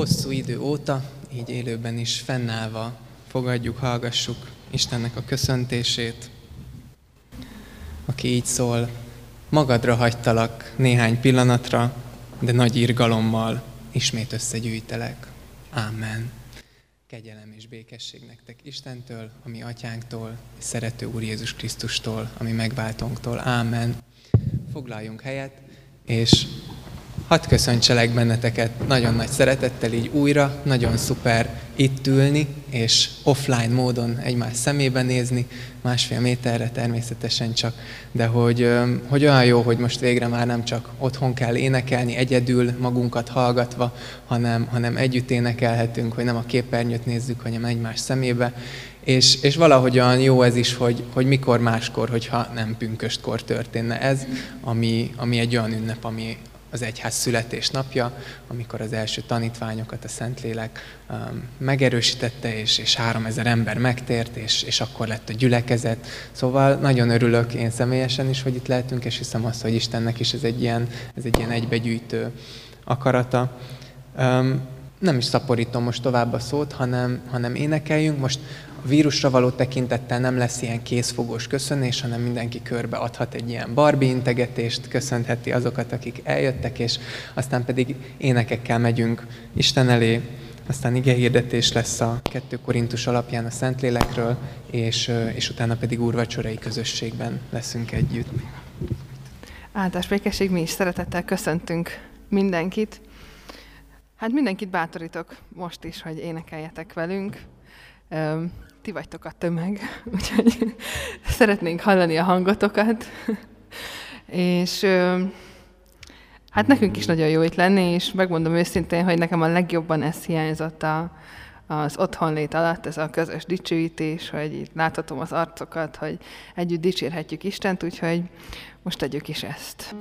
hosszú idő óta, így élőben is fennállva fogadjuk, hallgassuk Istennek a köszöntését, aki így szól, magadra hagytalak néhány pillanatra, de nagy irgalommal ismét összegyűjtelek. Ámen. Kegyelem és békesség nektek Istentől, ami atyánktól, és szerető Úr Jézus Krisztustól, ami megváltónktól. Ámen. Foglaljunk helyet, és Hadd köszöntselek benneteket nagyon nagy szeretettel így újra, nagyon szuper itt ülni, és offline módon egymás szemébe nézni, másfél méterre természetesen csak, de hogy, hogy olyan jó, hogy most végre már nem csak otthon kell énekelni, egyedül magunkat hallgatva, hanem, hanem együtt énekelhetünk, hogy nem a képernyőt nézzük, hanem egymás szemébe, és, és valahogy olyan jó ez is, hogy, hogy mikor máskor, hogyha nem pünköstkor történne ez, ami, ami egy olyan ünnep, ami, az egyház születésnapja, amikor az első tanítványokat a Szentlélek um, megerősítette, és, és három ezer ember megtért, és, és akkor lett a gyülekezet. Szóval nagyon örülök én személyesen is, hogy itt lehetünk, és hiszem azt, hogy Istennek is ez egy ilyen, ez egy ilyen egybegyűjtő akarata. Um, nem is szaporítom most tovább a szót, hanem, hanem énekeljünk. Most a vírusra való tekintettel nem lesz ilyen készfogós köszönés, hanem mindenki körbe adhat egy ilyen Barbie integetést, köszönheti azokat, akik eljöttek, és aztán pedig énekekkel megyünk Isten elé, aztán ige hirdetés lesz a 2 Korintus alapján a Szentlélekről, és, és utána pedig úrvacsorai közösségben leszünk együtt. Áldás békesség, mi is szeretettel köszöntünk mindenkit. Hát mindenkit bátorítok most is, hogy énekeljetek velünk ti vagytok a tömeg, úgyhogy szeretnénk hallani a hangotokat. és hát nekünk is nagyon jó itt lenni, és megmondom őszintén, hogy nekem a legjobban ez hiányzott a, az otthonlét alatt, ez a közös dicsőítés, hogy itt láthatom az arcokat, hogy együtt dicsérhetjük Istent, úgyhogy most tegyük is ezt.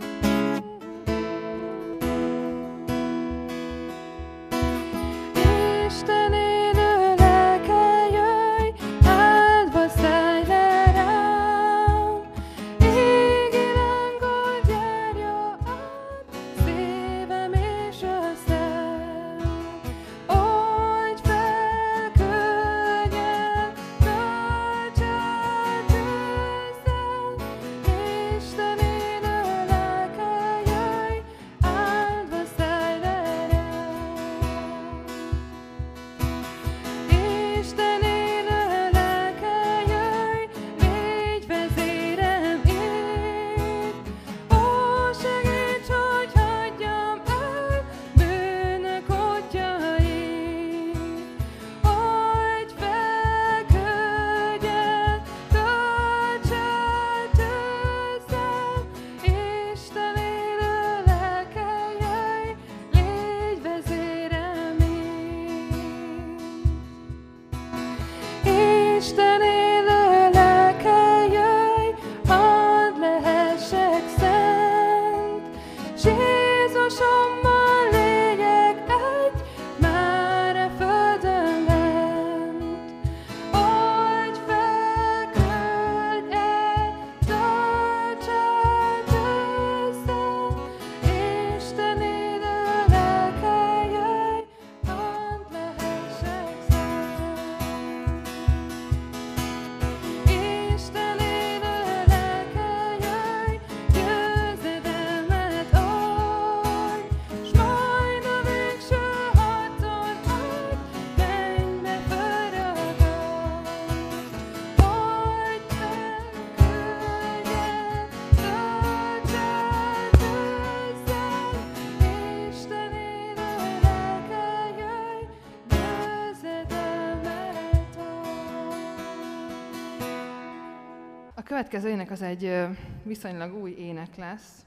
Következő ének az egy viszonylag új ének lesz,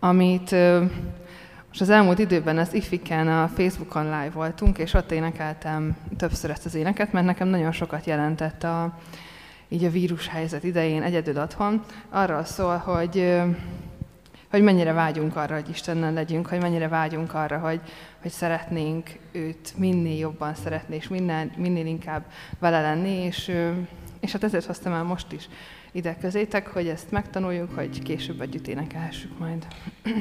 amit most az elmúlt időben az Ifikán a Facebookon live voltunk, és ott énekeltem többször ezt az éneket, mert nekem nagyon sokat jelentett a, így a vírushelyzet idején egyedül otthon. Arról szól, hogy, hogy mennyire vágyunk arra, hogy Istennel legyünk, hogy mennyire vágyunk arra, hogy, hogy szeretnénk őt minél jobban szeretni, és minél, minél inkább vele lenni, és, és hát ezért hoztam el most is ide közétek, hogy ezt megtanuljuk, hogy később együtt énekelhessük majd.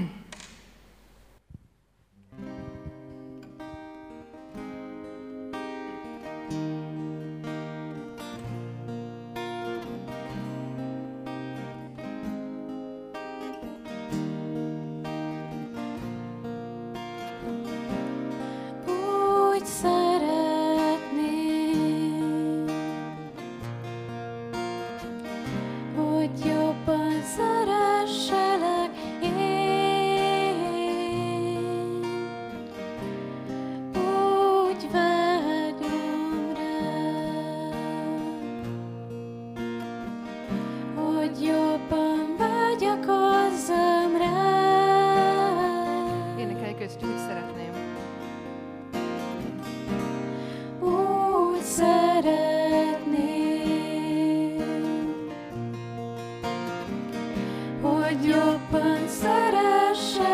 hogy jobban szeressek.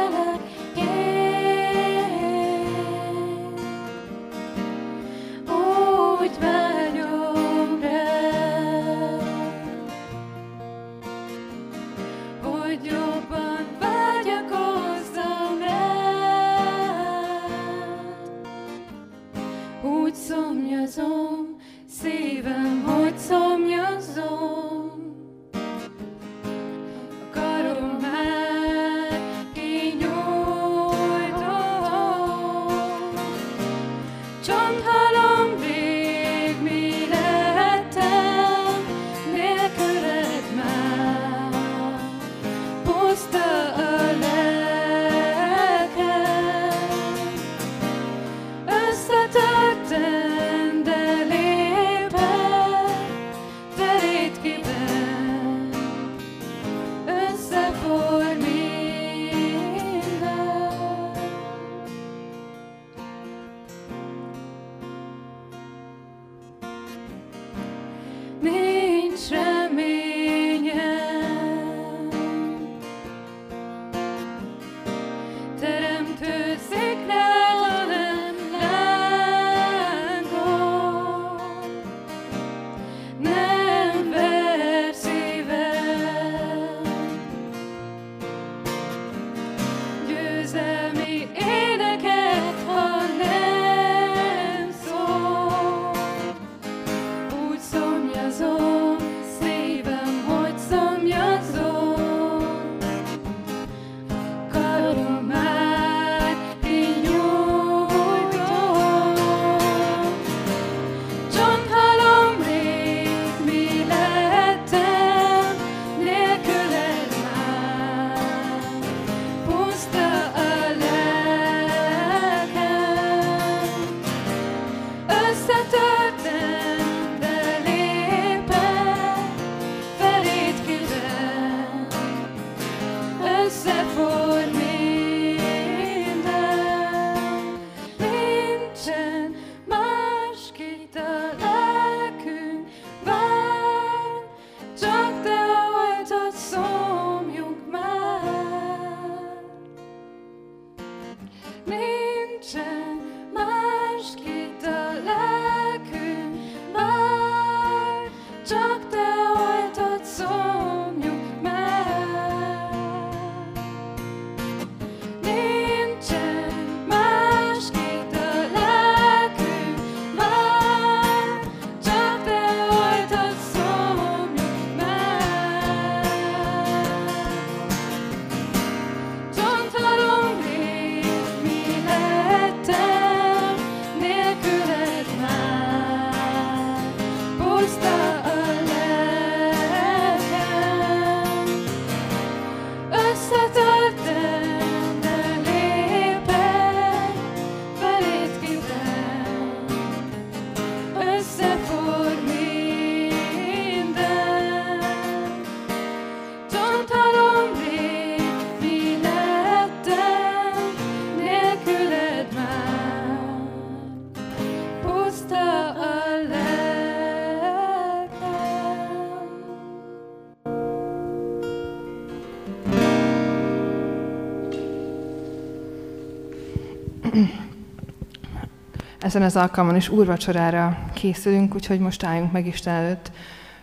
Ezen az alkalmon is úrvacsorára készülünk, úgyhogy most álljunk meg Isten előtt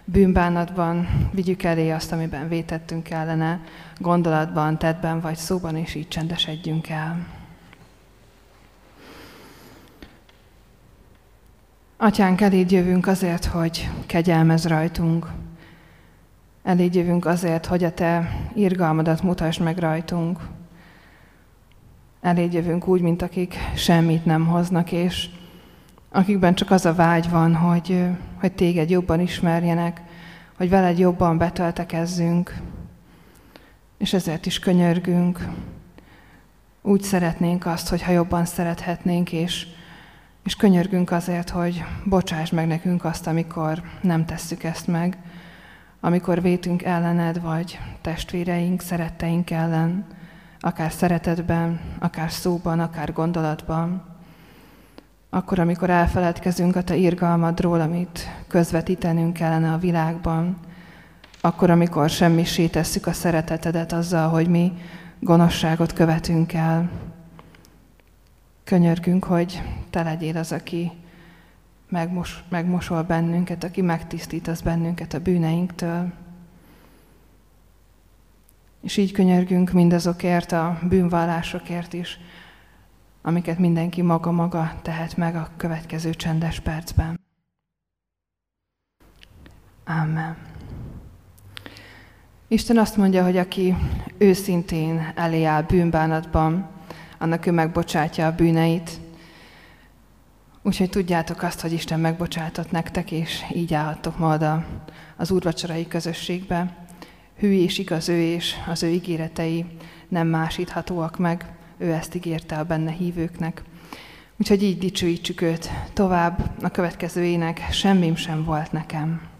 bűnbánatban, vigyük elé azt, amiben vétettünk ellene, gondolatban, tettben vagy szóban, és így csendesedjünk el. Atyánk, eléd jövünk azért, hogy kegyelmez rajtunk. Eléd jövünk azért, hogy a Te irgalmadat mutasd meg rajtunk. Eléd jövünk úgy, mint akik semmit nem hoznak, és akikben csak az a vágy van, hogy, hogy téged jobban ismerjenek, hogy veled jobban betöltekezzünk, és ezért is könyörgünk. Úgy szeretnénk azt, hogyha jobban szerethetnénk, és, és könyörgünk azért, hogy bocsáss meg nekünk azt, amikor nem tesszük ezt meg, amikor vétünk ellened, vagy testvéreink, szeretteink ellen, akár szeretetben, akár szóban, akár gondolatban. Akkor, amikor elfeledkezünk a Te irgalmadról, amit közvetítenünk kellene a világban, akkor, amikor semmisé tesszük a szeretetedet azzal, hogy mi gonoszságot követünk el, könyörgünk, hogy Te legyél az, aki megmos, megmosol bennünket, aki megtisztítasz bennünket a bűneinktől, és így könyörgünk mindazokért a bűnvállásokért is, amiket mindenki maga-maga tehet meg a következő csendes percben. Amen. Isten azt mondja, hogy aki őszintén elé áll bűnbánatban, annak ő megbocsátja a bűneit. Úgyhogy tudjátok azt, hogy Isten megbocsátott nektek, és így állhattok ma oda az úrvacsorai közösségbe. Hű és igaz ő, és az ő ígéretei nem másíthatóak meg. Ő ezt ígérte a benne hívőknek. Úgyhogy így dicsőítsük őt tovább. A következő ének semmim sem volt nekem.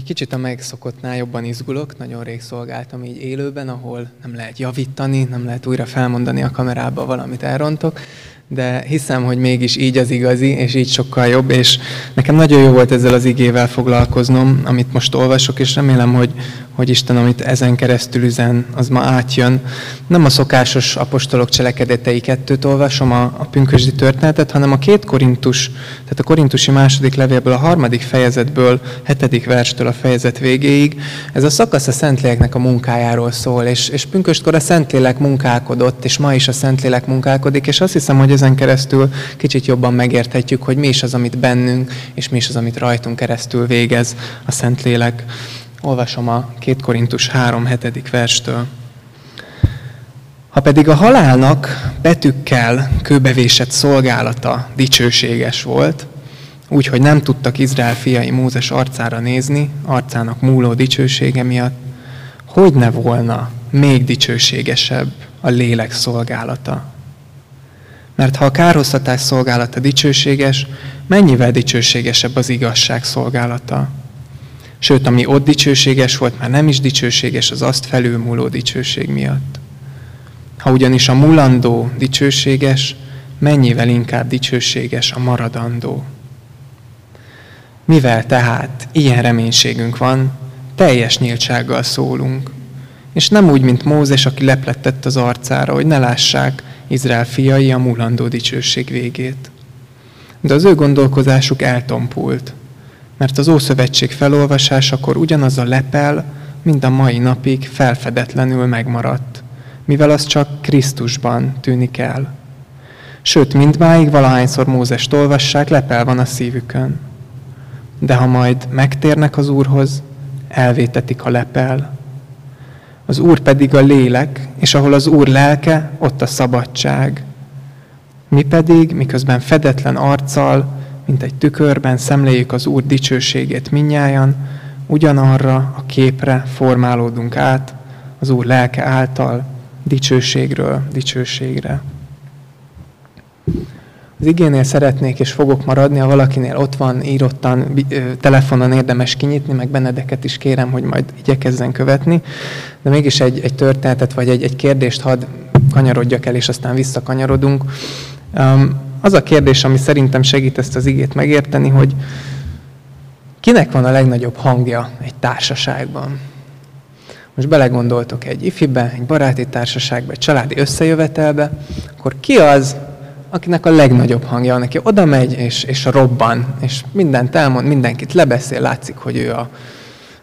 Egy kicsit a megszokottnál jobban izgulok, nagyon rég szolgáltam így élőben, ahol nem lehet javítani, nem lehet újra felmondani a kamerába valamit elrontok, de hiszem, hogy mégis így az igazi, és így sokkal jobb, és nekem nagyon jó volt ezzel az igével foglalkoznom, amit most olvasok, és remélem, hogy, hogy Isten, amit ezen keresztül üzen, az ma átjön. Nem a szokásos apostolok cselekedetei kettőt olvasom, a, a pünkösdi történetet, hanem a két korintus, tehát a korintusi második levélből, a harmadik fejezetből, hetedik verstől a fejezet végéig. Ez a szakasz a Szentléleknek a munkájáról szól, és, és pünköstkor a Szentlélek munkálkodott, és ma is a Szentlélek munkálkodik, és azt hiszem, hogy ezen keresztül kicsit jobban megérthetjük, hogy mi is az, amit bennünk, és mi is az, amit rajtunk keresztül végez a Szentlélek. Olvasom a 2 Korintus 3. 7. verstől. Ha pedig a halálnak betűkkel kőbevésett szolgálata dicsőséges volt, úgy, hogy nem tudtak Izrael fiai Mózes arcára nézni, arcának múló dicsősége miatt, hogy ne volna még dicsőségesebb a lélek szolgálata. Mert ha a kárhoztatás szolgálata dicsőséges, mennyivel dicsőségesebb az igazság szolgálata. Sőt, ami ott dicsőséges volt, már nem is dicsőséges az azt felülmúló dicsőség miatt. Ha ugyanis a mulandó dicsőséges, mennyivel inkább dicsőséges a maradandó. Mivel tehát ilyen reménységünk van, teljes nyíltsággal szólunk, és nem úgy, mint Mózes, aki leplettett az arcára, hogy ne lássák Izrael fiai a mulandó dicsőség végét. De az ő gondolkozásuk eltompult, mert az Ószövetség felolvasásakor ugyanaz a lepel, mind a mai napig felfedetlenül megmaradt, mivel az csak Krisztusban tűnik el. Sőt, mindmáig valahányszor Mózest olvassák, lepel van a szívükön. De ha majd megtérnek az Úrhoz, elvétetik a lepel. Az Úr pedig a lélek, és ahol az Úr lelke, ott a szabadság. Mi pedig, miközben fedetlen arccal, mint egy tükörben szemléljük az Úr dicsőségét minnyájan, ugyanarra a képre formálódunk át az Úr lelke által, dicsőségről dicsőségre. Az igénél szeretnék és fogok maradni, ha valakinél ott van, írottan, telefonon érdemes kinyitni, meg Benedeket is kérem, hogy majd igyekezzen követni, de mégis egy, egy történetet vagy egy, egy kérdést hadd kanyarodjak el, és aztán visszakanyarodunk. Az a kérdés, ami szerintem segít ezt az igét megérteni, hogy kinek van a legnagyobb hangja egy társaságban? Most belegondoltok egy ifibe, egy baráti társaságba, egy családi összejövetelbe, akkor ki az, akinek a legnagyobb hangja van, aki oda megy, és, és robban, és mindent elmond, mindenkit lebeszél, látszik, hogy ő a,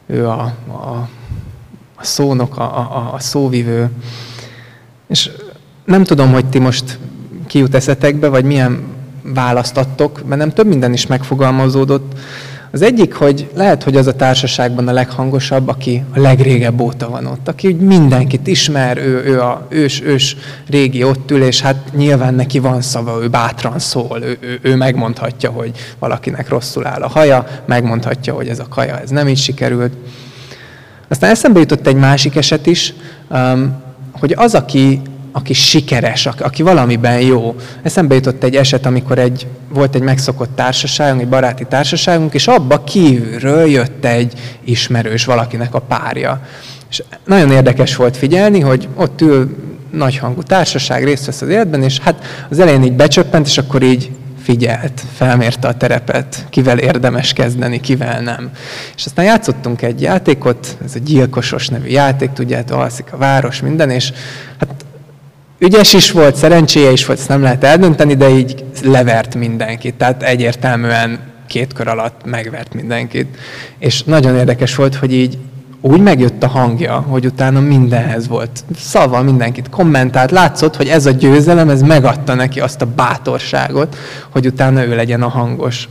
ő a, a, a szónok, a, a, a szóvivő. És nem tudom, hogy ti most kijut eszetekbe, vagy milyen választ adtok, mert nem több minden is megfogalmazódott, az egyik, hogy lehet, hogy az a társaságban a leghangosabb, aki a legrégebb óta van ott, aki úgy mindenkit ismer, ő, ő a ős, ős régi ott ül, és hát nyilván neki van szava, ő bátran szól, ő, ő, ő megmondhatja, hogy valakinek rosszul áll a haja, megmondhatja, hogy ez a kaja, ez nem így sikerült. Aztán eszembe jutott egy másik eset is, um, hogy az, aki aki sikeres, aki valamiben jó. Eszembe jutott egy eset, amikor egy, volt egy megszokott társaságunk, egy baráti társaságunk, és abba kívülről jött egy ismerős valakinek a párja. És nagyon érdekes volt figyelni, hogy ott ül nagyhangú társaság, részt vesz az életben, és hát az elején így becsöppent, és akkor így figyelt, felmérte a terepet, kivel érdemes kezdeni, kivel nem. És aztán játszottunk egy játékot, ez a gyilkosos nevű játék, tudjátok, alszik a város, minden, és hát ügyes is volt, szerencséje is volt, ezt nem lehet eldönteni, de így levert mindenkit. Tehát egyértelműen két kör alatt megvert mindenkit. És nagyon érdekes volt, hogy így úgy megjött a hangja, hogy utána mindenhez volt szava, mindenkit kommentált, látszott, hogy ez a győzelem, ez megadta neki azt a bátorságot, hogy utána ő legyen a hangos.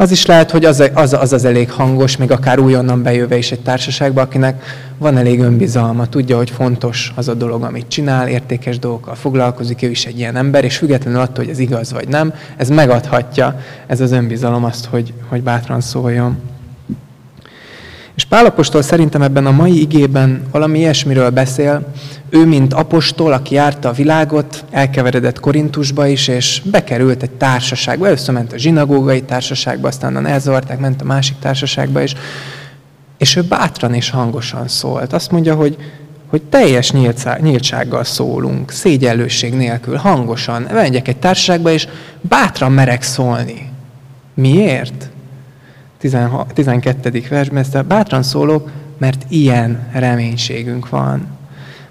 Az is lehet, hogy az az, az, az elég hangos, még akár újonnan bejöve is egy társaságba, akinek van elég önbizalma, tudja, hogy fontos az a dolog, amit csinál, értékes dolgokkal foglalkozik, ő is egy ilyen ember, és függetlenül attól, hogy ez igaz vagy nem, ez megadhatja, ez az önbizalom azt, hogy, hogy bátran szóljon. És Pálapostól szerintem ebben a mai igében valami ilyesmiről beszél. Ő, mint apostol, aki járta a világot, elkeveredett Korintusba is, és bekerült egy társaságba. Először ment a zsinagógai társaságba, aztán elzavarták, ment a másik társaságba is. És ő bátran és hangosan szólt. Azt mondja, hogy, hogy teljes nyíltsággal szólunk, szégyellőség nélkül, hangosan. Megyek egy társaságba, és bátran merek szólni. Miért? 12. versben, ezt bátran szólok, mert ilyen reménységünk van.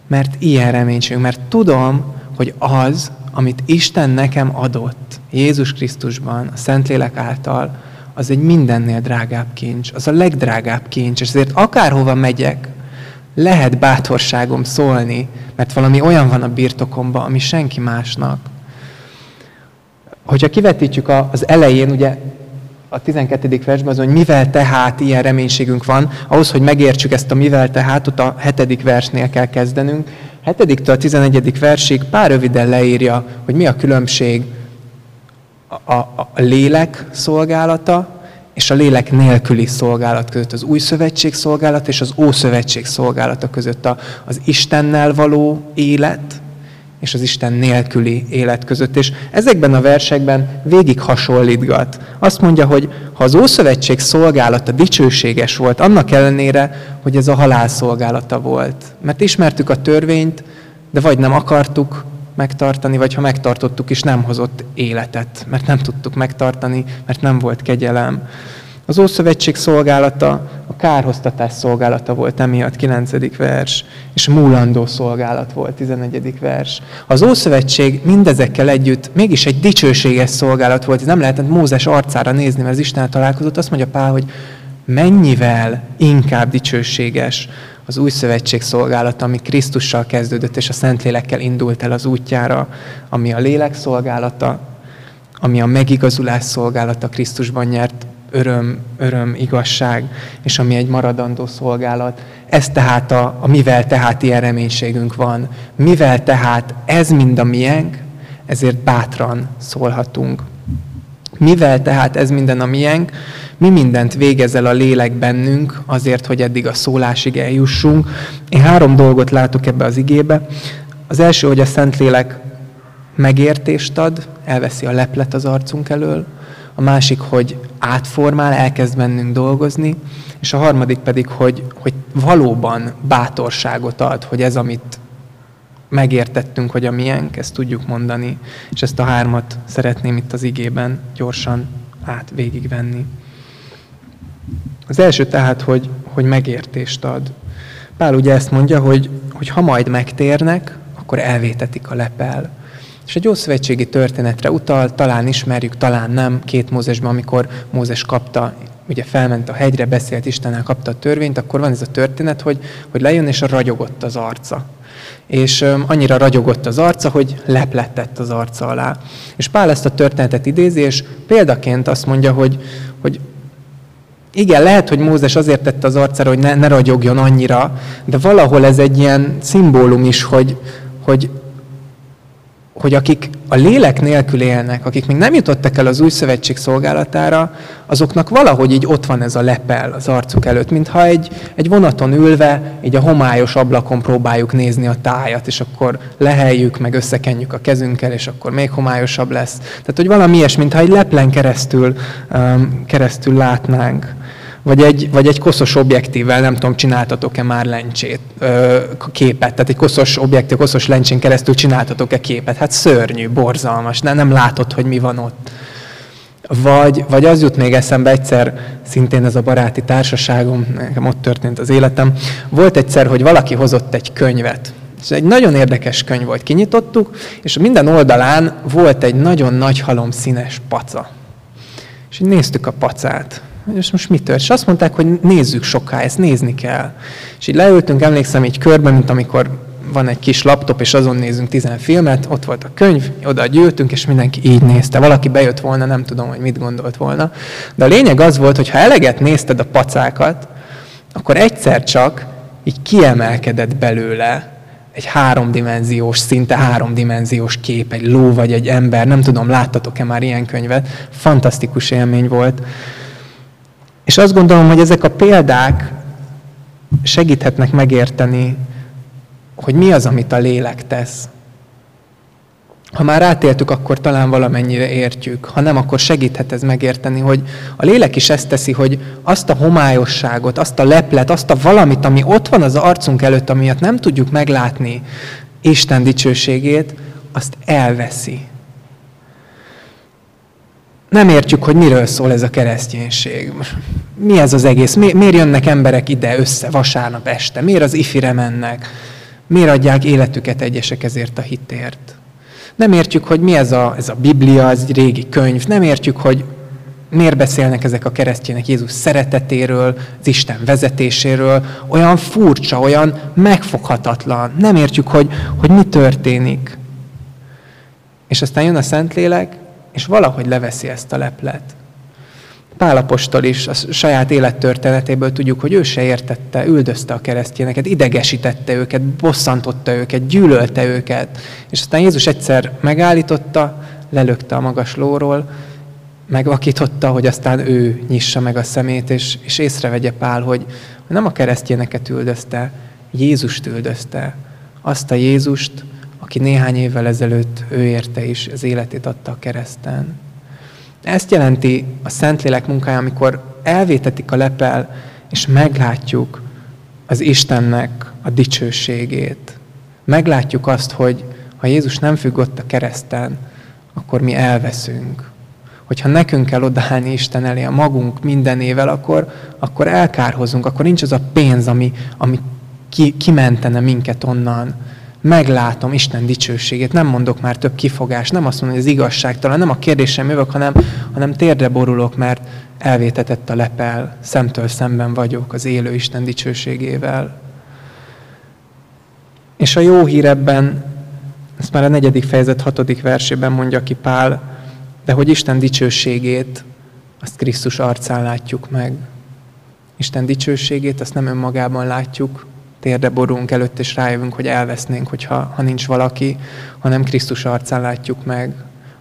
Mert ilyen reménységünk, mert tudom, hogy az, amit Isten nekem adott Jézus Krisztusban, a Szentlélek által, az egy mindennél drágább kincs, az a legdrágább kincs, és ezért akárhova megyek, lehet bátorságom szólni, mert valami olyan van a birtokomban, ami senki másnak. Hogyha kivetítjük az elején, ugye a 12. versben az, hogy mivel tehát ilyen reménységünk van, ahhoz, hogy megértsük ezt a mivel tehát, ott a 7. versnél kell kezdenünk. 7. a 11. versig pár röviden leírja, hogy mi a különbség a, a, a lélek szolgálata és a lélek nélküli szolgálat között, az új szövetség szolgálat és az ószövetség szolgálata között, a, az Istennel való élet, és az Isten nélküli élet között. És ezekben a versekben végig hasonlítgat. Azt mondja, hogy ha az Ószövetség szolgálata dicsőséges volt, annak ellenére, hogy ez a halál szolgálata volt. Mert ismertük a törvényt, de vagy nem akartuk megtartani, vagy ha megtartottuk is, nem hozott életet, mert nem tudtuk megtartani, mert nem volt kegyelem. Az Ószövetség szolgálata a kárhoztatás szolgálata volt emiatt 9. vers, és múlandó szolgálat volt 11. vers. Az Ószövetség mindezekkel együtt mégis egy dicsőséges szolgálat volt, nem lehetett Mózes arcára nézni, mert az Isten találkozott, azt mondja Pál, hogy mennyivel inkább dicsőséges az új szövetség szolgálata, ami Krisztussal kezdődött, és a Szentlélekkel indult el az útjára, ami a lélek szolgálata, ami a megigazulás szolgálata Krisztusban nyert öröm, öröm, igazság, és ami egy maradandó szolgálat. Ez tehát a, a mivel tehát ilyen reménységünk van. Mivel tehát ez mind a miénk, ezért bátran szólhatunk. Mivel tehát ez minden a miénk, mi mindent végezel a lélek bennünk azért, hogy eddig a szólásig eljussunk. Én három dolgot látok ebbe az igébe. Az első, hogy a Szentlélek megértést ad, elveszi a leplet az arcunk elől. A másik, hogy átformál, elkezd bennünk dolgozni. És a harmadik pedig, hogy, hogy valóban bátorságot ad, hogy ez, amit megértettünk, hogy a miénk, ezt tudjuk mondani. És ezt a hármat szeretném itt az igében gyorsan át végigvenni. Az első tehát, hogy, hogy megértést ad. Pál ugye ezt mondja, hogy, hogy ha majd megtérnek, akkor elvétetik a lepel. És egy ószövetségi történetre utal, talán ismerjük, talán nem, két Mózesben, amikor Mózes kapta, ugye felment a hegyre, beszélt Istennel, kapta a törvényt, akkor van ez a történet, hogy, hogy lejön és ragyogott az arca. És um, annyira ragyogott az arca, hogy leplettett az arca alá. És Pál ezt a történetet idézi, és példaként azt mondja, hogy, hogy igen, lehet, hogy Mózes azért tette az arcára, hogy ne, ne ragyogjon annyira, de valahol ez egy ilyen szimbólum is, hogy, hogy, hogy akik a lélek nélkül élnek, akik még nem jutottak el az új szövetség szolgálatára, azoknak valahogy így ott van ez a lepel az arcuk előtt, mintha egy, egy vonaton ülve, így a homályos ablakon próbáljuk nézni a tájat, és akkor leheljük, meg összekenjük a kezünkkel, és akkor még homályosabb lesz. Tehát, hogy valami ilyesmi, mintha egy leplen keresztül, um, keresztül látnánk vagy egy, vagy egy koszos objektívvel, nem tudom, csináltatok-e már lencsét, ö, képet, tehát egy koszos objektív, koszos lencsén keresztül csináltatok-e képet. Hát szörnyű, borzalmas, ne, nem látod, hogy mi van ott. Vagy, vagy az jut még eszembe egyszer, szintén ez a baráti társaságom, nekem ott történt az életem, volt egyszer, hogy valaki hozott egy könyvet, ez egy nagyon érdekes könyv volt, kinyitottuk, és minden oldalán volt egy nagyon nagy halom színes paca. És így néztük a pacát és most mi tört? És azt mondták, hogy nézzük soká, ezt nézni kell. És így leültünk, emlékszem így körben, mint amikor van egy kis laptop, és azon nézünk tizen filmet, ott volt a könyv, oda gyűltünk, és mindenki így nézte. Valaki bejött volna, nem tudom, hogy mit gondolt volna. De a lényeg az volt, hogy ha eleget nézted a pacákat, akkor egyszer csak így kiemelkedett belőle egy háromdimenziós, szinte háromdimenziós kép, egy ló vagy egy ember, nem tudom, láttatok-e már ilyen könyvet, fantasztikus élmény volt. És azt gondolom, hogy ezek a példák segíthetnek megérteni, hogy mi az, amit a lélek tesz. Ha már átéltük, akkor talán valamennyire értjük. Ha nem, akkor segíthet ez megérteni, hogy a lélek is ezt teszi, hogy azt a homályosságot, azt a leplet, azt a valamit, ami ott van az arcunk előtt, amiatt nem tudjuk meglátni Isten dicsőségét, azt elveszi nem értjük, hogy miről szól ez a kereszténység. Mi ez az egész? Mi, miért jönnek emberek ide össze vasárnap este? Miért az ifire mennek? Miért adják életüket egyesek ezért a hitért? Nem értjük, hogy mi ez a, ez a Biblia, ez egy régi könyv. Nem értjük, hogy miért beszélnek ezek a keresztjének Jézus szeretetéről, az Isten vezetéséről. Olyan furcsa, olyan megfoghatatlan. Nem értjük, hogy, hogy mi történik. És aztán jön a Szentlélek, és valahogy leveszi ezt a leplet. Pálapostól is a saját élettörténetéből tudjuk, hogy ő se értette, üldözte a keresztjéneket, idegesítette őket, bosszantotta őket, gyűlölte őket. És aztán Jézus egyszer megállította, lelökte a magas lóról, megvakította, hogy aztán ő nyissa meg a szemét, és, és észrevegye Pál, hogy nem a keresztjéneket üldözte, Jézust üldözte. Azt a Jézust, aki néhány évvel ezelőtt ő érte is az életét adta a kereszten. Ezt jelenti a Szentlélek munkája, amikor elvétetik a lepel, és meglátjuk az Istennek a dicsőségét. Meglátjuk azt, hogy ha Jézus nem függ ott a kereszten, akkor mi elveszünk. Hogyha nekünk kell odaállni Isten elé a magunk mindenével, akkor, akkor elkárhozunk, akkor nincs az a pénz, ami, ami ki, kimentene minket onnan meglátom Isten dicsőségét, nem mondok már több kifogást, nem azt mondom, hogy az igazságtalan, nem a kérdésem jövök, hanem, hanem térdre borulok, mert elvétetett a lepel, szemtől szemben vagyok az élő Isten dicsőségével. És a jó hír ebben, ezt már a negyedik fejezet hatodik versében mondja ki Pál, de hogy Isten dicsőségét, azt Krisztus arcán látjuk meg. Isten dicsőségét, azt nem önmagában látjuk, térde borulunk előtt, és rájövünk, hogy elvesznénk, hogyha, ha nincs valaki, hanem Krisztus arcán látjuk meg.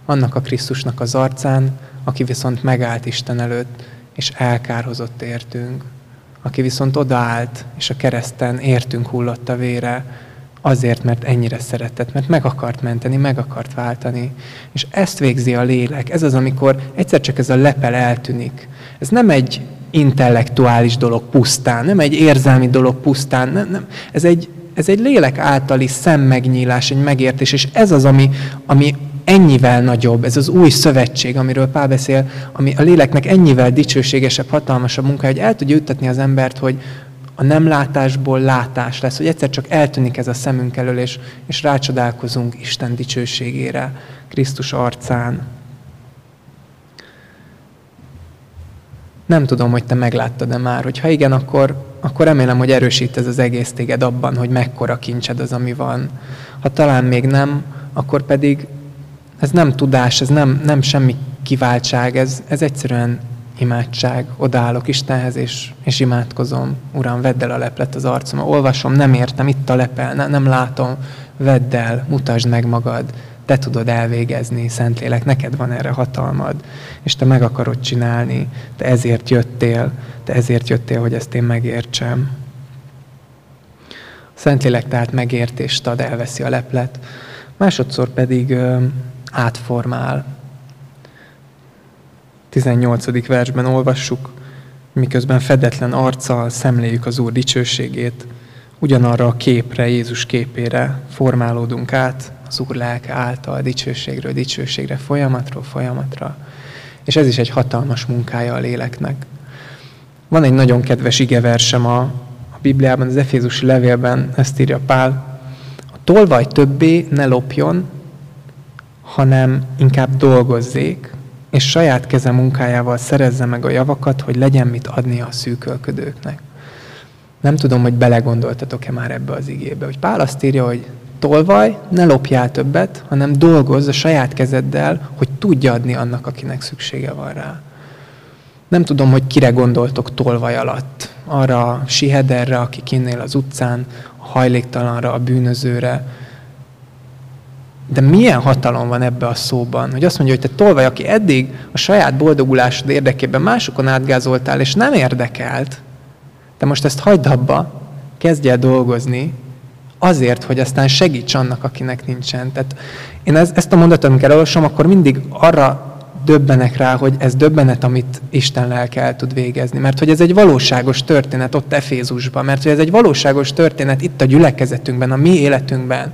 Annak a Krisztusnak az arcán, aki viszont megállt Isten előtt, és elkárhozott értünk. Aki viszont odaállt, és a kereszten értünk hullott a vére, azért, mert ennyire szeretett, mert meg akart menteni, meg akart váltani. És ezt végzi a lélek. Ez az, amikor egyszer csak ez a lepel eltűnik. Ez nem egy intellektuális dolog pusztán, nem egy érzelmi dolog pusztán, nem, nem. Ez, egy, ez egy lélek általi szemmegnyílás, egy megértés, és ez az, ami, ami ennyivel nagyobb, ez az új szövetség, amiről Pál beszél, ami a léleknek ennyivel dicsőségesebb, hatalmasabb munka, hogy el tudja juttatni az embert, hogy a nem látásból látás lesz, hogy egyszer csak eltűnik ez a szemünk elől, és, és rácsodálkozunk Isten dicsőségére, Krisztus arcán. Nem tudom, hogy te megláttad-e már, hogy ha igen, akkor, akkor remélem, hogy erősít ez az egész téged abban, hogy mekkora kincsed az, ami van. Ha talán még nem, akkor pedig ez nem tudás, ez nem, nem semmi kiváltság, ez, ez egyszerűen imádság. Odaállok Istenhez, és, és imádkozom. Uram, vedd el a leplet az arcom. Olvasom, nem értem, itt a lepel, ne, nem látom. Vedd el, mutasd meg magad. Te tudod elvégezni, Szentlélek, neked van erre hatalmad. És te meg akarod csinálni. Te ezért jöttél. Te ezért jöttél, hogy ezt én megértsem. A Szentlélek tehát megértést ad, elveszi a leplet. Másodszor pedig átformál. 18. versben olvassuk, miközben fedetlen arccal szemléljük az Úr dicsőségét, ugyanarra a képre, Jézus képére formálódunk át, az Úr lelke által dicsőségről dicsőségre, folyamatról folyamatra. És ez is egy hatalmas munkája a léleknek. Van egy nagyon kedves igeversem a, a Bibliában, az Efézusi levélben, ezt írja Pál. A tolvaj többé ne lopjon, hanem inkább dolgozzék, és saját keze munkájával szerezze meg a javakat, hogy legyen mit adni a szűkölködőknek. Nem tudom, hogy belegondoltatok-e már ebbe az igébe, hogy Pál azt írja, hogy tolvaj, ne lopjál többet, hanem dolgozz a saját kezeddel, hogy tudja adni annak, akinek szüksége van rá. Nem tudom, hogy kire gondoltok tolvaj alatt. Arra a sihederre, aki kinnél az utcán, a hajléktalanra, a bűnözőre, de milyen hatalom van ebbe a szóban, hogy azt mondja, hogy te tolvaj, aki eddig a saját boldogulásod érdekében másokon átgázoltál, és nem érdekelt, de most ezt hagyd abba, kezdj el dolgozni, azért, hogy aztán segíts annak, akinek nincsen. Tehát én ezt a mondatot, amikor elolvasom, akkor mindig arra döbbenek rá, hogy ez döbbenet, amit Isten lelke el tud végezni. Mert hogy ez egy valóságos történet ott Efézusban, mert hogy ez egy valóságos történet itt a gyülekezetünkben, a mi életünkben,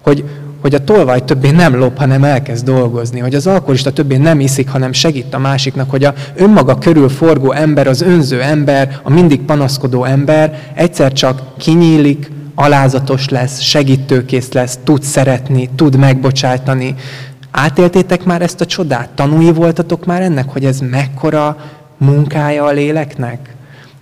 hogy, hogy a tolvaj többé nem lop, hanem elkezd dolgozni, hogy az alkoholista többé nem iszik, hanem segít a másiknak, hogy a önmaga körül forgó ember, az önző ember, a mindig panaszkodó ember egyszer csak kinyílik, alázatos lesz, segítőkész lesz, tud szeretni, tud megbocsájtani. Átéltétek már ezt a csodát? Tanúi voltatok már ennek, hogy ez mekkora munkája a léleknek?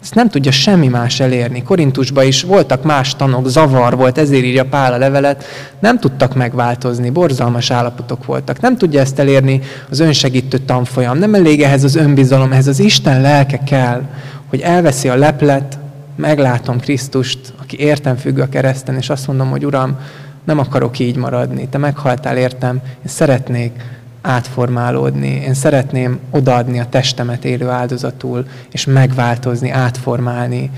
Ezt nem tudja semmi más elérni. Korintusban is voltak más tanok, zavar volt, ezért írja Pál a levelet, nem tudtak megváltozni, borzalmas állapotok voltak. Nem tudja ezt elérni az önsegítő tanfolyam, nem elég ehhez az önbizalom, ehhez az Isten lelke kell, hogy elveszi a leplet, meglátom Krisztust, aki értem függ a kereszten, és azt mondom, hogy Uram, nem akarok így maradni, Te meghaltál értem, én szeretnék átformálódni. Én szeretném odaadni a testemet élő áldozatul, és megváltozni, átformálni.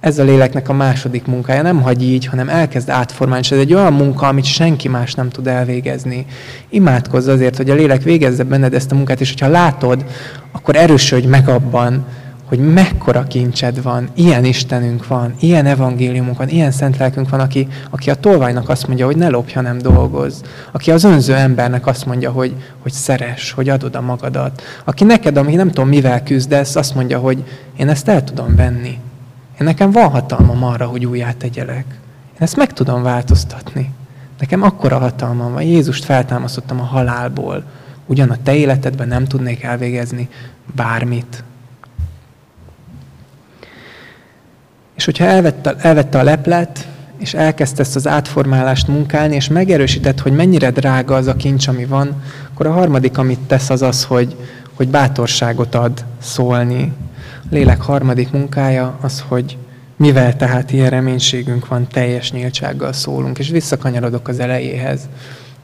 Ez a léleknek a második munkája. Nem hagy így, hanem elkezd átformálni. És ez egy olyan munka, amit senki más nem tud elvégezni. Imádkozz azért, hogy a lélek végezze benned ezt a munkát, és hogyha látod, akkor erősödj meg abban, hogy mekkora kincsed van, ilyen Istenünk van, ilyen evangéliumunk van, ilyen szent lelkünk van, aki, aki a tolvajnak azt mondja, hogy ne lopj, hanem dolgoz. Aki az önző embernek azt mondja, hogy, hogy szeres, hogy adod a magadat. Aki neked, ami nem tudom mivel küzdesz, azt mondja, hogy én ezt el tudom venni. Én nekem van hatalmam arra, hogy újját tegyelek. Én ezt meg tudom változtatni. Nekem akkora hatalmam van. Jézust feltámasztottam a halálból. Ugyan a te életedben nem tudnék elvégezni bármit. És hogyha elvette, elvette a leplet, és elkezdte ezt az átformálást munkálni, és megerősített, hogy mennyire drága az a kincs, ami van, akkor a harmadik, amit tesz, az az, hogy, hogy bátorságot ad szólni. A lélek harmadik munkája az, hogy mivel tehát ilyen reménységünk van, teljes nyíltsággal szólunk, és visszakanyarodok az elejéhez.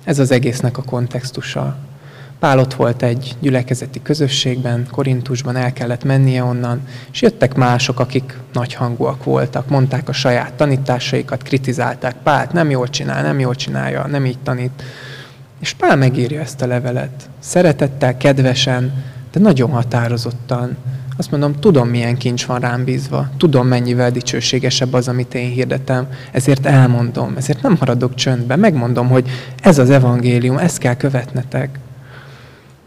Ez az egésznek a kontextusa. Pál ott volt egy gyülekezeti közösségben, Korintusban el kellett mennie onnan, és jöttek mások, akik nagyhangúak voltak, mondták a saját tanításaikat, kritizálták Pált, nem jól csinál, nem jól csinálja, nem így tanít. És Pál megírja ezt a levelet. Szeretettel, kedvesen, de nagyon határozottan. Azt mondom, tudom, milyen kincs van rám bízva. Tudom, mennyivel dicsőségesebb az, amit én hirdetem. Ezért elmondom, ezért nem maradok csöndben. Megmondom, hogy ez az evangélium, ezt kell követnetek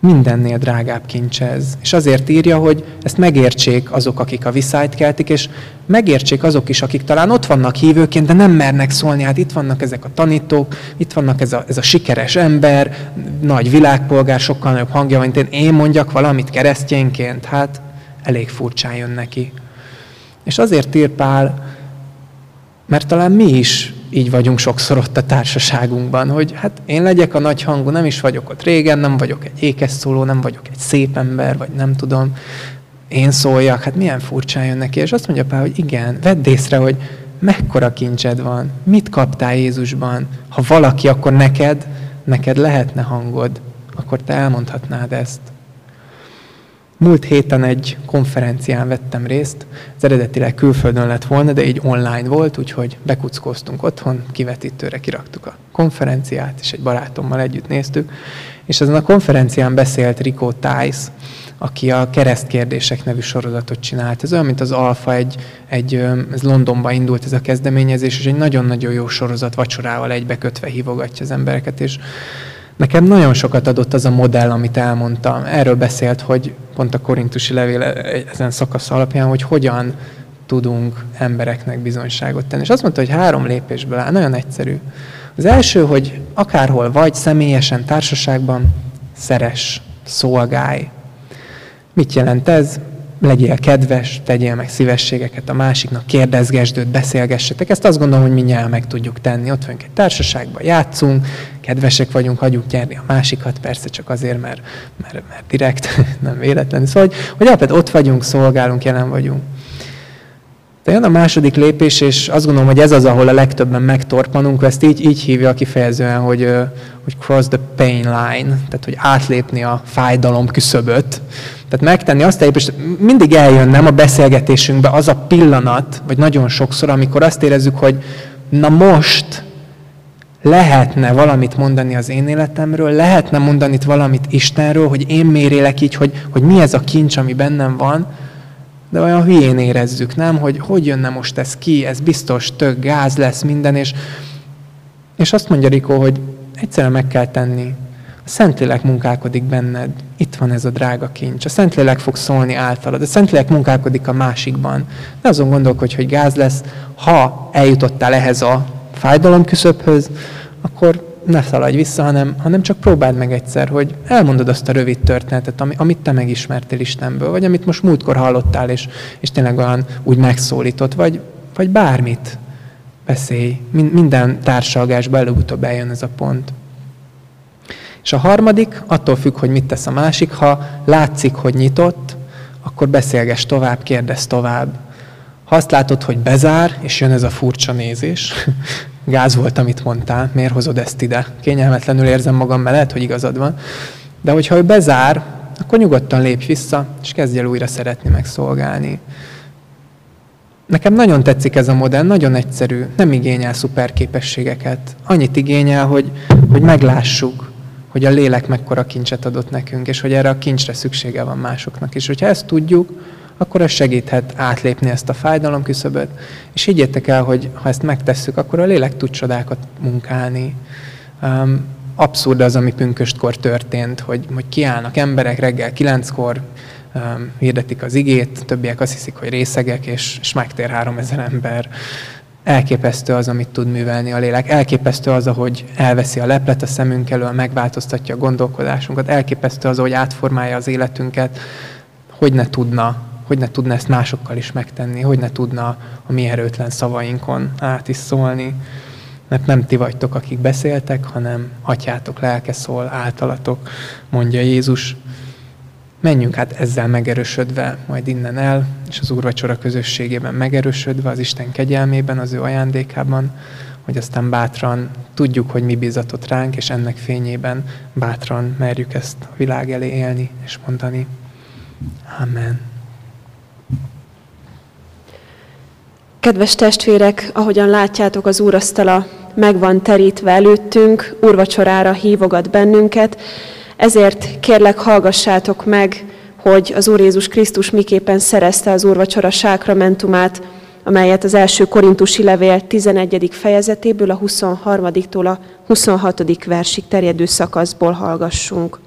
mindennél drágább kincs ez. És azért írja, hogy ezt megértsék azok, akik a viszályt keltik, és megértsék azok is, akik talán ott vannak hívőként, de nem mernek szólni. Hát itt vannak ezek a tanítók, itt vannak ez a, ez a sikeres ember, nagy világpolgár, sokkal nagyobb hangja van, én, én mondjak valamit keresztényként. Hát elég furcsán jön neki. És azért ír Pál, mert talán mi is így vagyunk sokszor ott a társaságunkban, hogy hát én legyek a nagy hangú, nem is vagyok ott régen, nem vagyok egy ékes szóló, nem vagyok egy szép ember, vagy nem tudom, én szóljak, hát milyen furcsán jön neki. És azt mondja Pál, hogy igen, vedd észre, hogy mekkora kincsed van, mit kaptál Jézusban. Ha valaki, akkor neked, neked lehetne hangod, akkor te elmondhatnád ezt. Múlt héten egy konferencián vettem részt, az eredetileg külföldön lett volna, de így online volt, úgyhogy bekuckóztunk otthon, kivetítőre kiraktuk a konferenciát, és egy barátommal együtt néztük. És ezen a konferencián beszélt Rico Tice, aki a keresztkérdések nevű sorozatot csinált. Ez olyan, mint az Alfa, egy, egy, ez Londonba indult ez a kezdeményezés, és egy nagyon-nagyon jó sorozat vacsorával egybekötve hívogatja az embereket, és Nekem nagyon sokat adott az a modell, amit elmondtam. Erről beszélt, hogy pont a korintusi levél ezen szakasz alapján, hogy hogyan tudunk embereknek bizonyságot tenni. És azt mondta, hogy három lépésből áll, nagyon egyszerű. Az első, hogy akárhol vagy, személyesen, társaságban, szeres, szolgálj. Mit jelent ez? Legyél kedves, tegyél meg szívességeket a másiknak, kérdezgesd őt, beszélgessetek. Ezt azt gondolom, hogy mindjárt meg tudjuk tenni. Ott vagyunk egy társaságban, játszunk, kedvesek vagyunk, hagyjuk nyerni a másikat, persze csak azért, mert, mert, mert direkt, nem véletlenül. Szóval, hogy, hogy alapvetően ott vagyunk, szolgálunk, jelen vagyunk. De jön a második lépés, és azt gondolom, hogy ez az, ahol a legtöbben megtorpanunk, ezt így, így hívja kifejezően, hogy, hogy cross the pain line, tehát hogy átlépni a fájdalom küszöböt. Tehát megtenni azt lépést, mindig eljön nem a beszélgetésünkbe az a pillanat, vagy nagyon sokszor, amikor azt érezzük, hogy na most lehetne valamit mondani az én életemről, lehetne mondani itt valamit Istenről, hogy én mérélek így, hogy, hogy mi ez a kincs, ami bennem van, de olyan hülyén érezzük, nem? Hogy hogy jönne most ez ki, ez biztos tök gáz lesz minden, és, és azt mondja Rikó, hogy egyszerűen meg kell tenni. A Szentlélek munkálkodik benned. Itt van ez a drága kincs. A Szentlélek fog szólni általad. A Szentlélek munkálkodik a másikban. Ne azon gondolkodj, hogy gáz lesz. Ha eljutottál ehhez a fájdalom küszöbhöz, akkor ne szaladj vissza, hanem, hanem csak próbáld meg egyszer, hogy elmondod azt a rövid történetet, ami, amit te megismertél Istenből, vagy amit most múltkor hallottál, és, és tényleg olyan úgy megszólított, vagy, vagy bármit beszélj. Minden társalgásban előbb-utóbb eljön ez a pont. És a harmadik, attól függ, hogy mit tesz a másik, ha látszik, hogy nyitott, akkor beszélges tovább, kérdez tovább. Ha azt látod, hogy bezár, és jön ez a furcsa nézés, gáz volt, amit mondtál, miért hozod ezt ide? Kényelmetlenül érzem magam, mert lehet, hogy igazad van. De hogyha ő bezár, akkor nyugodtan lépj vissza, és kezdj el újra szeretni megszolgálni. Nekem nagyon tetszik ez a modell, nagyon egyszerű, nem igényel szuper képességeket. Annyit igényel, hogy, hogy meglássuk, hogy a lélek mekkora kincset adott nekünk, és hogy erre a kincsre szüksége van másoknak. És hogyha ezt tudjuk, akkor ez segíthet átlépni ezt a fájdalom küszöböt. És higgyétek el, hogy ha ezt megtesszük, akkor a lélek tud csodákat munkálni. Um, abszurd az, ami pünköstkor történt, hogy, hogy kiállnak emberek reggel kilenckor, um, hirdetik az igét, többiek azt hiszik, hogy részegek, és, és megtér három ezer ember. Elképesztő az, amit tud művelni a lélek. Elképesztő az, ahogy elveszi a leplet a szemünk elől, megváltoztatja a gondolkodásunkat. Elképesztő az, ahogy átformálja az életünket. Hogy ne tudna, hogy ne tudna ezt másokkal is megtenni, hogy ne tudna a mi erőtlen szavainkon át is szólni. Mert nem ti vagytok, akik beszéltek, hanem atyátok lelke szól általatok, mondja Jézus menjünk hát ezzel megerősödve majd innen el, és az úrvacsora közösségében megerősödve, az Isten kegyelmében, az ő ajándékában, hogy aztán bátran tudjuk, hogy mi bizatott ránk, és ennek fényében bátran merjük ezt a világ elé élni és mondani. Amen. Kedves testvérek, ahogyan látjátok, az úrasztala meg van terítve előttünk, úrvacsorára hívogat bennünket, ezért kérlek, hallgassátok meg, hogy az Úr Jézus Krisztus miképpen szerezte az úrvacsora sákramentumát, amelyet az első korintusi levél 11. fejezetéből a 23-tól a 26. versig terjedő szakaszból hallgassunk.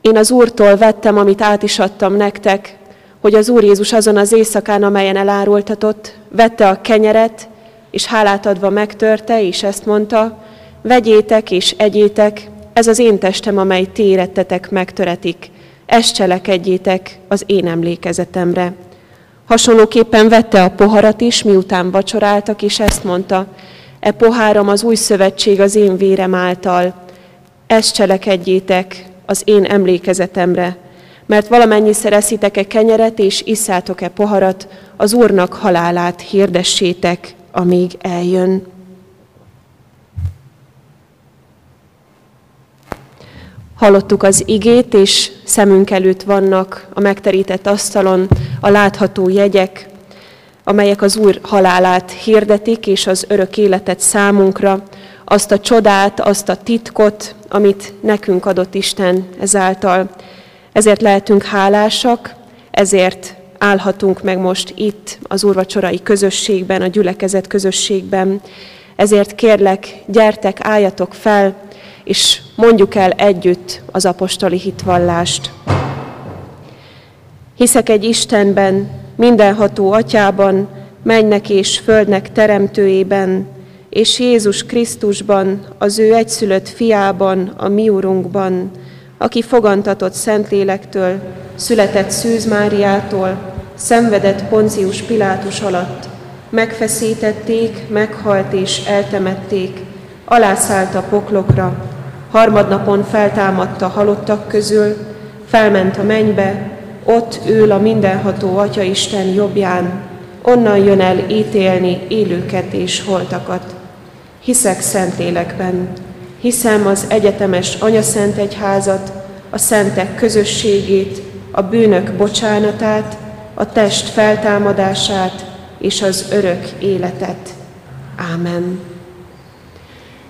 Én az Úrtól vettem, amit át is adtam nektek, hogy az Úr Jézus azon az éjszakán, amelyen elárultatott, vette a kenyeret, és hálát adva megtörte, és ezt mondta, vegyétek és egyétek, ez az én testem, amely ti érettetek megtöretik, ezt cselekedjétek az én emlékezetemre. Hasonlóképpen vette a poharat is, miután vacsoráltak, és ezt mondta, e poháram az új szövetség az én vérem által, ezt cselekedjétek az én emlékezetemre, mert valamennyiszer eszitek-e kenyeret, és isszátok-e poharat, az Úrnak halálát hirdessétek, amíg eljön. Hallottuk az igét, és szemünk előtt vannak a megterített asztalon a látható jegyek, amelyek az Úr halálát hirdetik, és az örök életet számunkra, azt a csodát, azt a titkot, amit nekünk adott Isten ezáltal. Ezért lehetünk hálásak, ezért állhatunk meg most itt az úrvacsorai közösségben, a gyülekezet közösségben. Ezért kérlek, gyertek, álljatok fel, és mondjuk el együtt az apostoli hitvallást. Hiszek egy Istenben, mindenható atyában, mennek és földnek teremtőjében, és Jézus Krisztusban, az ő egyszülött fiában, a mi urunkban, aki fogantatott Szentlélektől, született Szűz Máriától, szenvedett Poncius Pilátus alatt, megfeszítették, meghalt és eltemették, alászállt a poklokra, harmadnapon feltámadta halottak közül, felment a mennybe, ott ül a mindenható Atya Isten jobbján, onnan jön el ítélni élőket és holtakat. Hiszek Szentlélekben, hiszem az egyetemes Anyaszent Egyházat, a szentek közösségét, a bűnök bocsánatát, a test feltámadását és az örök életet. Ámen.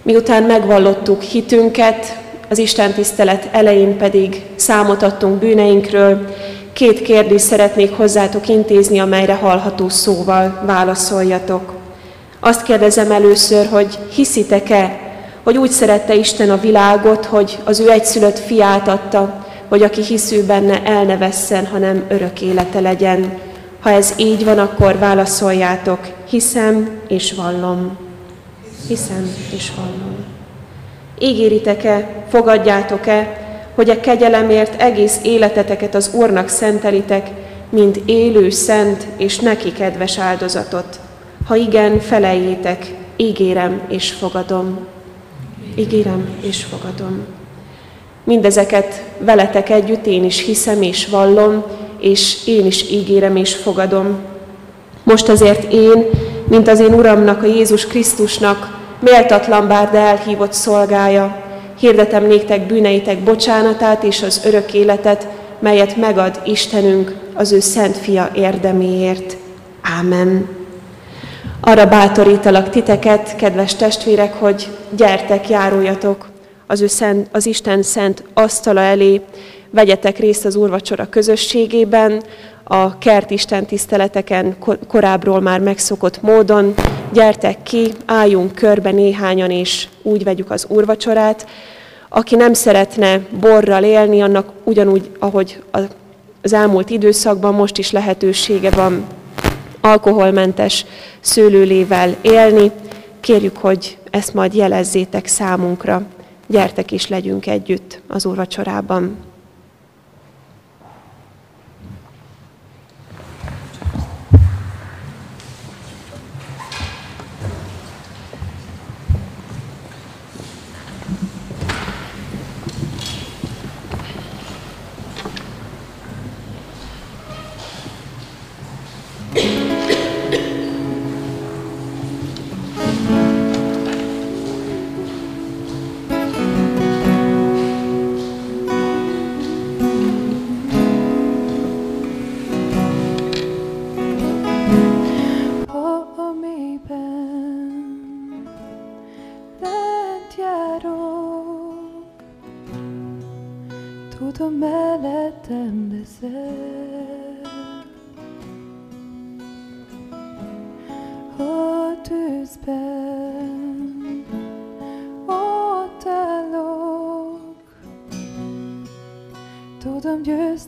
Miután megvallottuk hitünket, az Isten tisztelet elején pedig számot adtunk bűneinkről, két kérdést szeretnék hozzátok intézni, amelyre hallható szóval válaszoljatok. Azt kérdezem először, hogy hiszitek-e, hogy úgy szerette Isten a világot, hogy az ő egyszülött fiát adta, hogy aki hisző benne el ne vesszen, hanem örök élete legyen. Ha ez így van, akkor válaszoljátok, hiszem és vallom. Hiszem és vallom. Ígéritek-e, fogadjátok-e, hogy a kegyelemért egész életeteket az Úrnak szentelitek, mint élő, szent és neki kedves áldozatot. Ha igen, felejétek, ígérem és fogadom. Ígérem és fogadom. Mindezeket veletek együtt én is hiszem és vallom, és én is ígérem és fogadom. Most azért én, mint az én Uramnak, a Jézus Krisztusnak, méltatlan bár de elhívott szolgája, hirdetem néktek bűneitek bocsánatát és az örök életet, melyet megad Istenünk az ő szent fia érdeméért. Ámen. Arra bátorítalak titeket, kedves testvérek, hogy gyertek, járuljatok az, ő szent, az Isten szent asztala elé, vegyetek részt az úrvacsora közösségében, a kert Isten tiszteleteken korábbról már megszokott módon. Gyertek ki, álljunk körbe néhányan, és úgy vegyük az úrvacsorát. Aki nem szeretne borral élni, annak ugyanúgy, ahogy az elmúlt időszakban most is lehetősége van alkoholmentes szőlőlével élni. Kérjük, hogy ezt majd jelezzétek számunkra. Gyertek is legyünk együtt az úrvacsorában.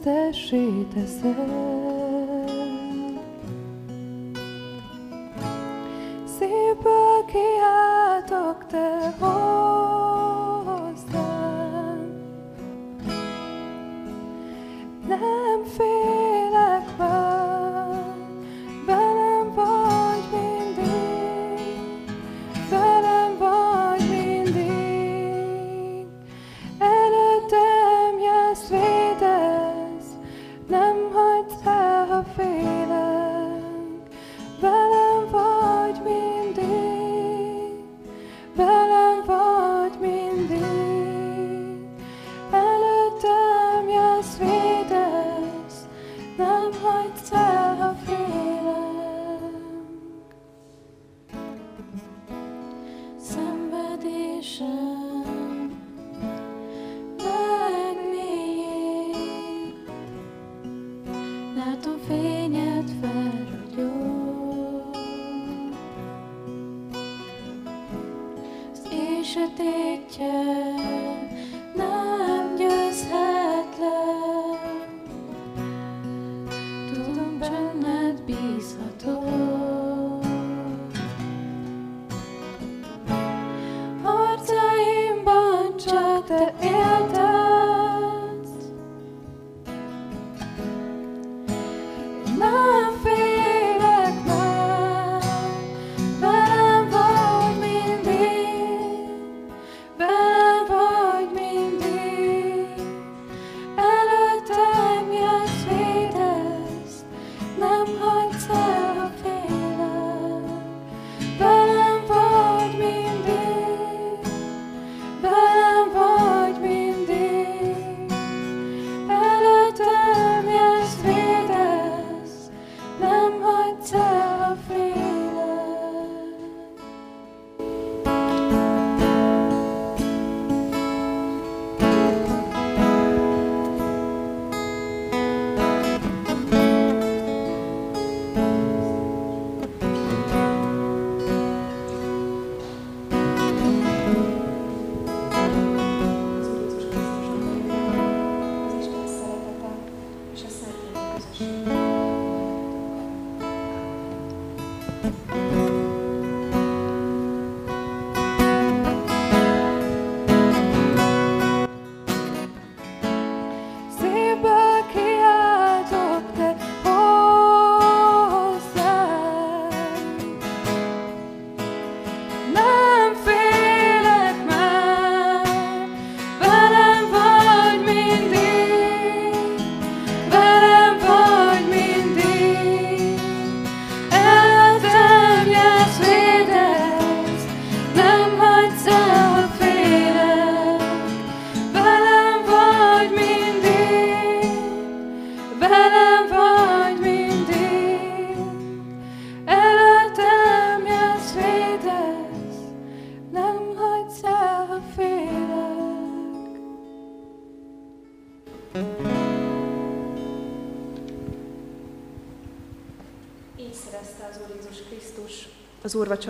vesztessé teszed. Az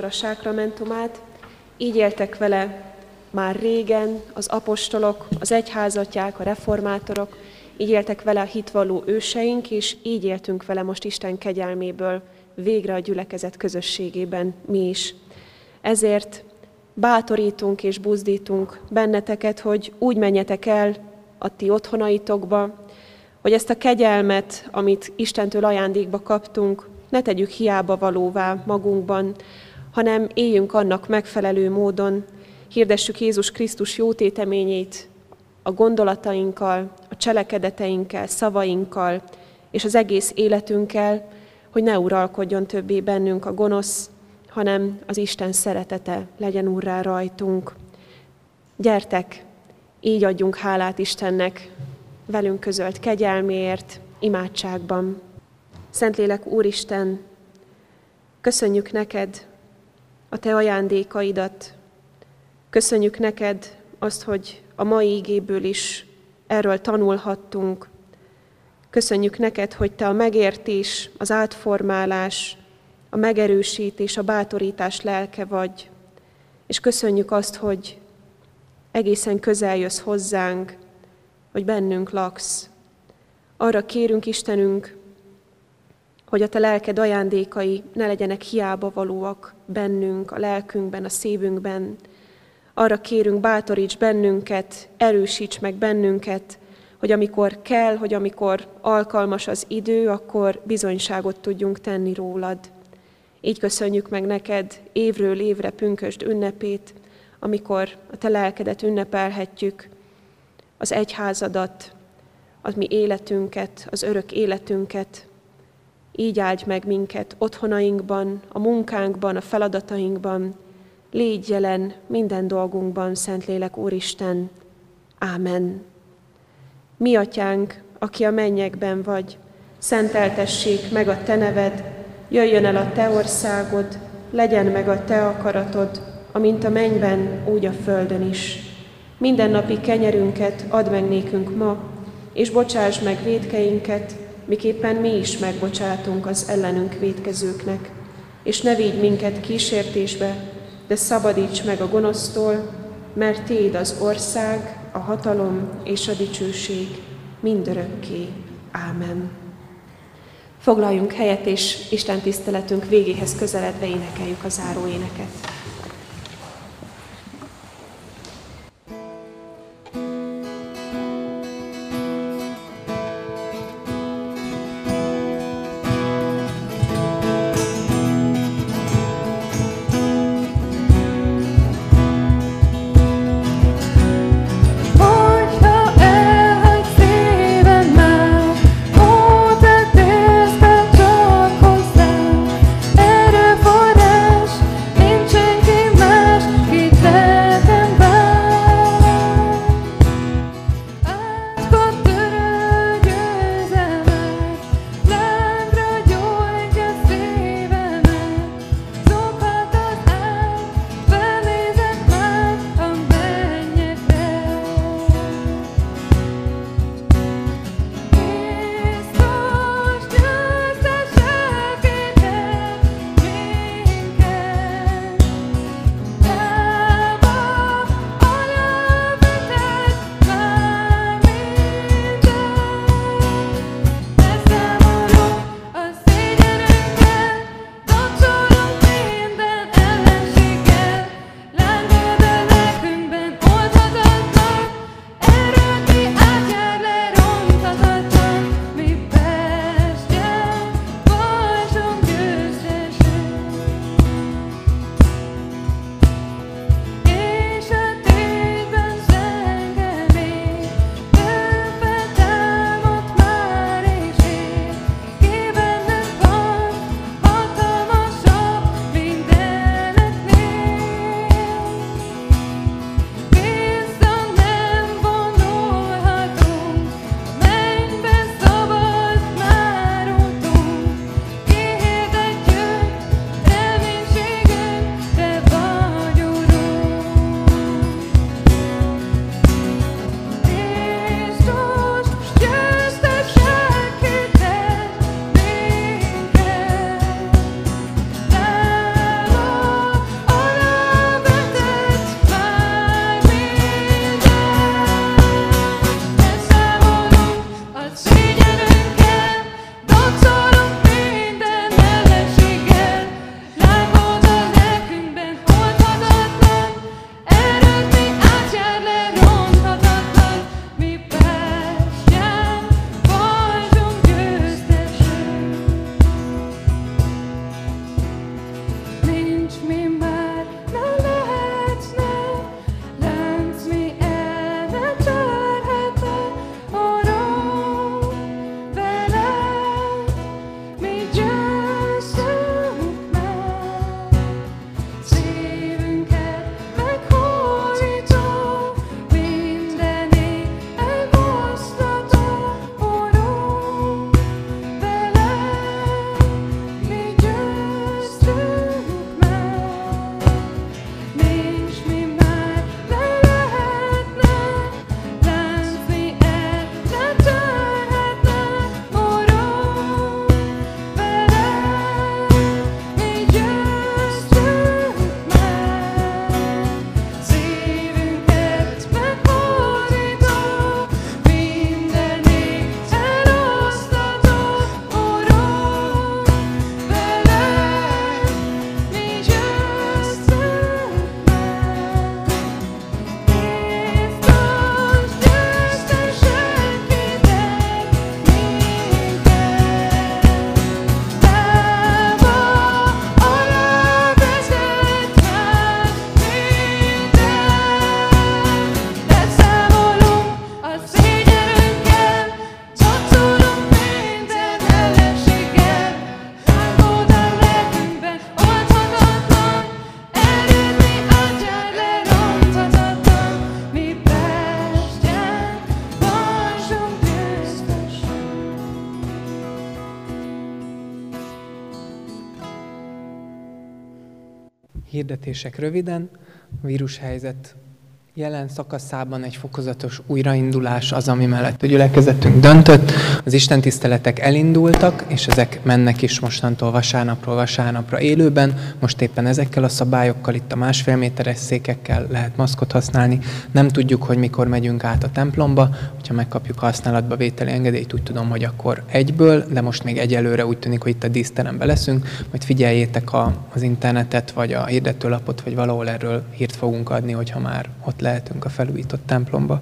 úrvacsora sákramentumát, így éltek vele már régen az apostolok, az egyházatják, a reformátorok, így éltek vele a hitvalló őseink, és így éltünk vele most Isten kegyelméből végre a gyülekezet közösségében mi is. Ezért bátorítunk és buzdítunk benneteket, hogy úgy menjetek el a ti otthonaitokba, hogy ezt a kegyelmet, amit Istentől ajándékba kaptunk, ne tegyük hiába valóvá magunkban, hanem éljünk annak megfelelő módon, hirdessük Jézus Krisztus jótéteményét a gondolatainkkal, a cselekedeteinkkel, szavainkkal és az egész életünkkel, hogy ne uralkodjon többé bennünk a gonosz, hanem az Isten szeretete legyen urrá rajtunk. Gyertek, így adjunk hálát Istennek velünk közölt kegyelméért, imádságban. Szentlélek Úristen, köszönjük neked a te ajándékaidat, köszönjük neked azt, hogy a mai ígéből is erről tanulhattunk. Köszönjük neked, hogy te a megértés, az átformálás, a megerősítés, a bátorítás lelke vagy. És köszönjük azt, hogy egészen közel jössz hozzánk, hogy bennünk laksz. Arra kérünk Istenünk, hogy a te lelked ajándékai ne legyenek hiába valóak bennünk, a lelkünkben, a szívünkben. Arra kérünk, bátoríts bennünket, erősíts meg bennünket, hogy amikor kell, hogy amikor alkalmas az idő, akkor bizonyságot tudjunk tenni rólad. Így köszönjük meg neked évről évre pünkösd ünnepét, amikor a te lelkedet ünnepelhetjük, az egyházadat, az mi életünket, az örök életünket. Így áldj meg minket otthonainkban, a munkánkban, a feladatainkban. Légy jelen minden dolgunkban, Szentlélek Úristen. Ámen. Mi atyánk, aki a mennyekben vagy, szenteltessék meg a te neved, jöjjön el a te országod, legyen meg a te akaratod, amint a mennyben, úgy a földön is. Mindennapi kenyerünket add meg nékünk ma, és bocsáss meg védkeinket, miképpen mi is megbocsátunk az ellenünk védkezőknek. És ne vigy minket kísértésbe, de szabadíts meg a gonosztól, mert Téd az ország, a hatalom és a dicsőség mindörökké. Ámen. Foglaljunk helyet, és Isten tiszteletünk végéhez közeledve énekeljük a záró éneket. Hirdetések röviden. A vírushelyzet jelen szakaszában egy fokozatos újraindulás az, ami mellett a gyülekezetünk döntött. Az Isten tiszteletek elindultak, és ezek mennek is mostantól vasárnapról vasárnapra élőben. Most éppen ezekkel a szabályokkal, itt a másfél méteres székekkel lehet maszkot használni. Nem tudjuk, hogy mikor megyünk át a templomba. Hogyha megkapjuk a használatba vételi engedélyt, úgy tudom, hogy akkor egyből, de most még egyelőre úgy tűnik, hogy itt a díszteremben leszünk. Majd figyeljétek a, az internetet, vagy a hirdetőlapot, vagy valahol erről hírt fogunk adni, hogyha már ott lehetünk a felújított templomba.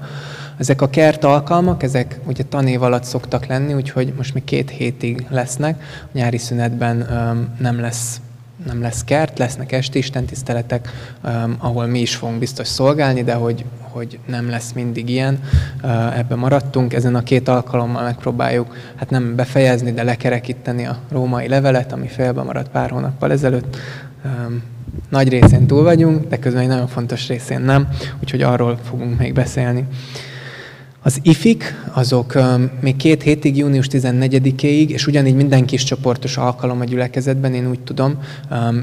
Ezek a kert alkalmak, ezek ugye tanév alatt szoktak lenni, úgyhogy most még két hétig lesznek. A nyári szünetben nem lesz nem lesz kert, lesznek esti istentiszteletek, um, ahol mi is fogunk biztos szolgálni, de hogy, hogy nem lesz mindig ilyen, uh, ebben maradtunk. Ezen a két alkalommal megpróbáljuk, hát nem befejezni, de lekerekíteni a római levelet, ami félbe maradt pár hónappal ezelőtt. Nagy részén túl vagyunk, de közben egy nagyon fontos részén nem, úgyhogy arról fogunk még beszélni. Az ifik, azok még két hétig, június 14-éig, és ugyanígy minden kis csoportos alkalom a gyülekezetben, én úgy tudom,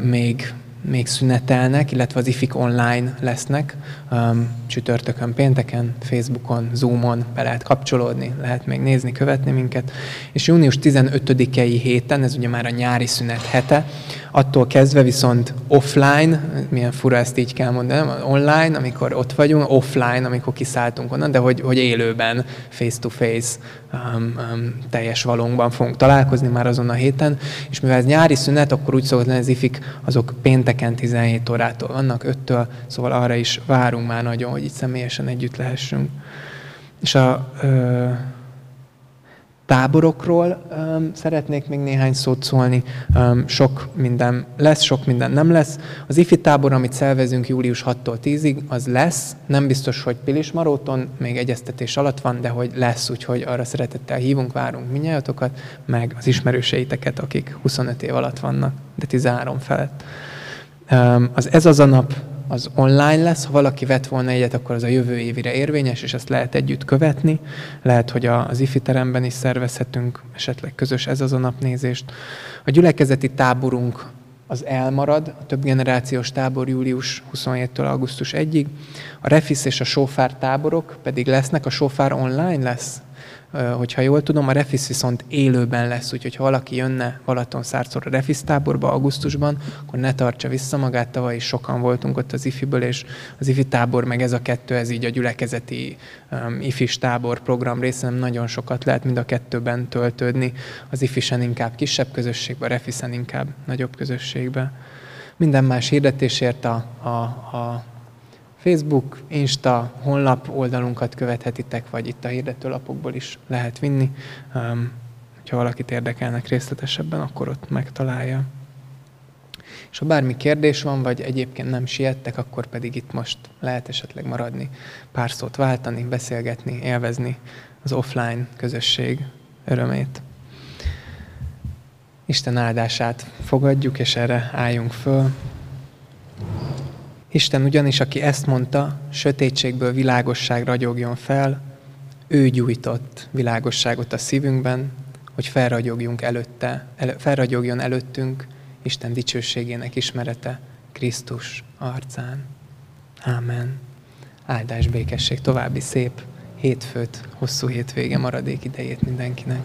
még még szünetelnek, illetve az ifik online lesznek. Um, csütörtökön, pénteken, Facebookon, Zoomon be lehet kapcsolódni, lehet még nézni, követni minket. És június 15-i héten, ez ugye már a nyári szünet hete, attól kezdve viszont offline, milyen fura ezt így kell mondani, online, amikor ott vagyunk, offline, amikor kiszálltunk onnan, de hogy, hogy élőben, face-to-face, um, um, teljes valónkban fogunk találkozni már azon a héten, és mivel ez nyári szünet, akkor úgy szokott lenni, az ifik azok pénteken 17 órától vannak, 5-től, szóval arra is várunk már nagyon, hogy itt személyesen együtt lehessünk. És a ö, táborokról um, szeretnék még néhány szót szólni. Um, sok minden lesz, sok minden nem lesz. Az IFI tábor, amit szervezünk július 6-tól 10-ig, az lesz. Nem biztos, hogy Pilismaróton, még egyeztetés alatt van, de hogy lesz, úgyhogy arra szeretettel hívunk, várunk minnyájatokat, meg az ismerőseiteket, akik 25 év alatt vannak, de 13 felett. Az ez az a nap az online lesz. Ha valaki vett volna egyet, akkor az a jövő évire érvényes, és ezt lehet együtt követni. Lehet, hogy az IFI teremben is szervezhetünk esetleg közös ez az a napnézést. A gyülekezeti táborunk az elmarad, a több generációs tábor július 27-től augusztus 1-ig. A Refis és a Sofár táborok pedig lesznek, a Sofár online lesz hogyha jól tudom, a Refis viszont élőben lesz, úgyhogy ha valaki jönne Balaton szárszor a Refis táborba augusztusban, akkor ne tartsa vissza magát, tavaly is sokan voltunk ott az IFI-ből, és az IFI tábor meg ez a kettő, ez így a gyülekezeti um, IFIS tábor program része, nagyon sokat lehet mind a kettőben töltődni. Az IFI-sen inkább kisebb közösségbe, a Refisen inkább nagyobb közösségbe. Minden más hirdetésért a, a, a Facebook, Insta, honlap oldalunkat követhetitek, vagy itt a hirdetőlapokból is lehet vinni. Ha valakit érdekelnek részletesebben, akkor ott megtalálja. És ha bármi kérdés van, vagy egyébként nem siettek, akkor pedig itt most lehet esetleg maradni, pár szót váltani, beszélgetni, élvezni az offline közösség örömét. Isten áldását fogadjuk, és erre álljunk föl. Isten ugyanis, aki ezt mondta, sötétségből világosság ragyogjon fel, ő gyújtott világosságot a szívünkben, hogy felragyogjunk előtte, el, felragyogjon előttünk Isten dicsőségének ismerete Krisztus arcán. Ámen. Áldás békesség, további szép hétfőt, hosszú hétvége maradék idejét mindenkinek.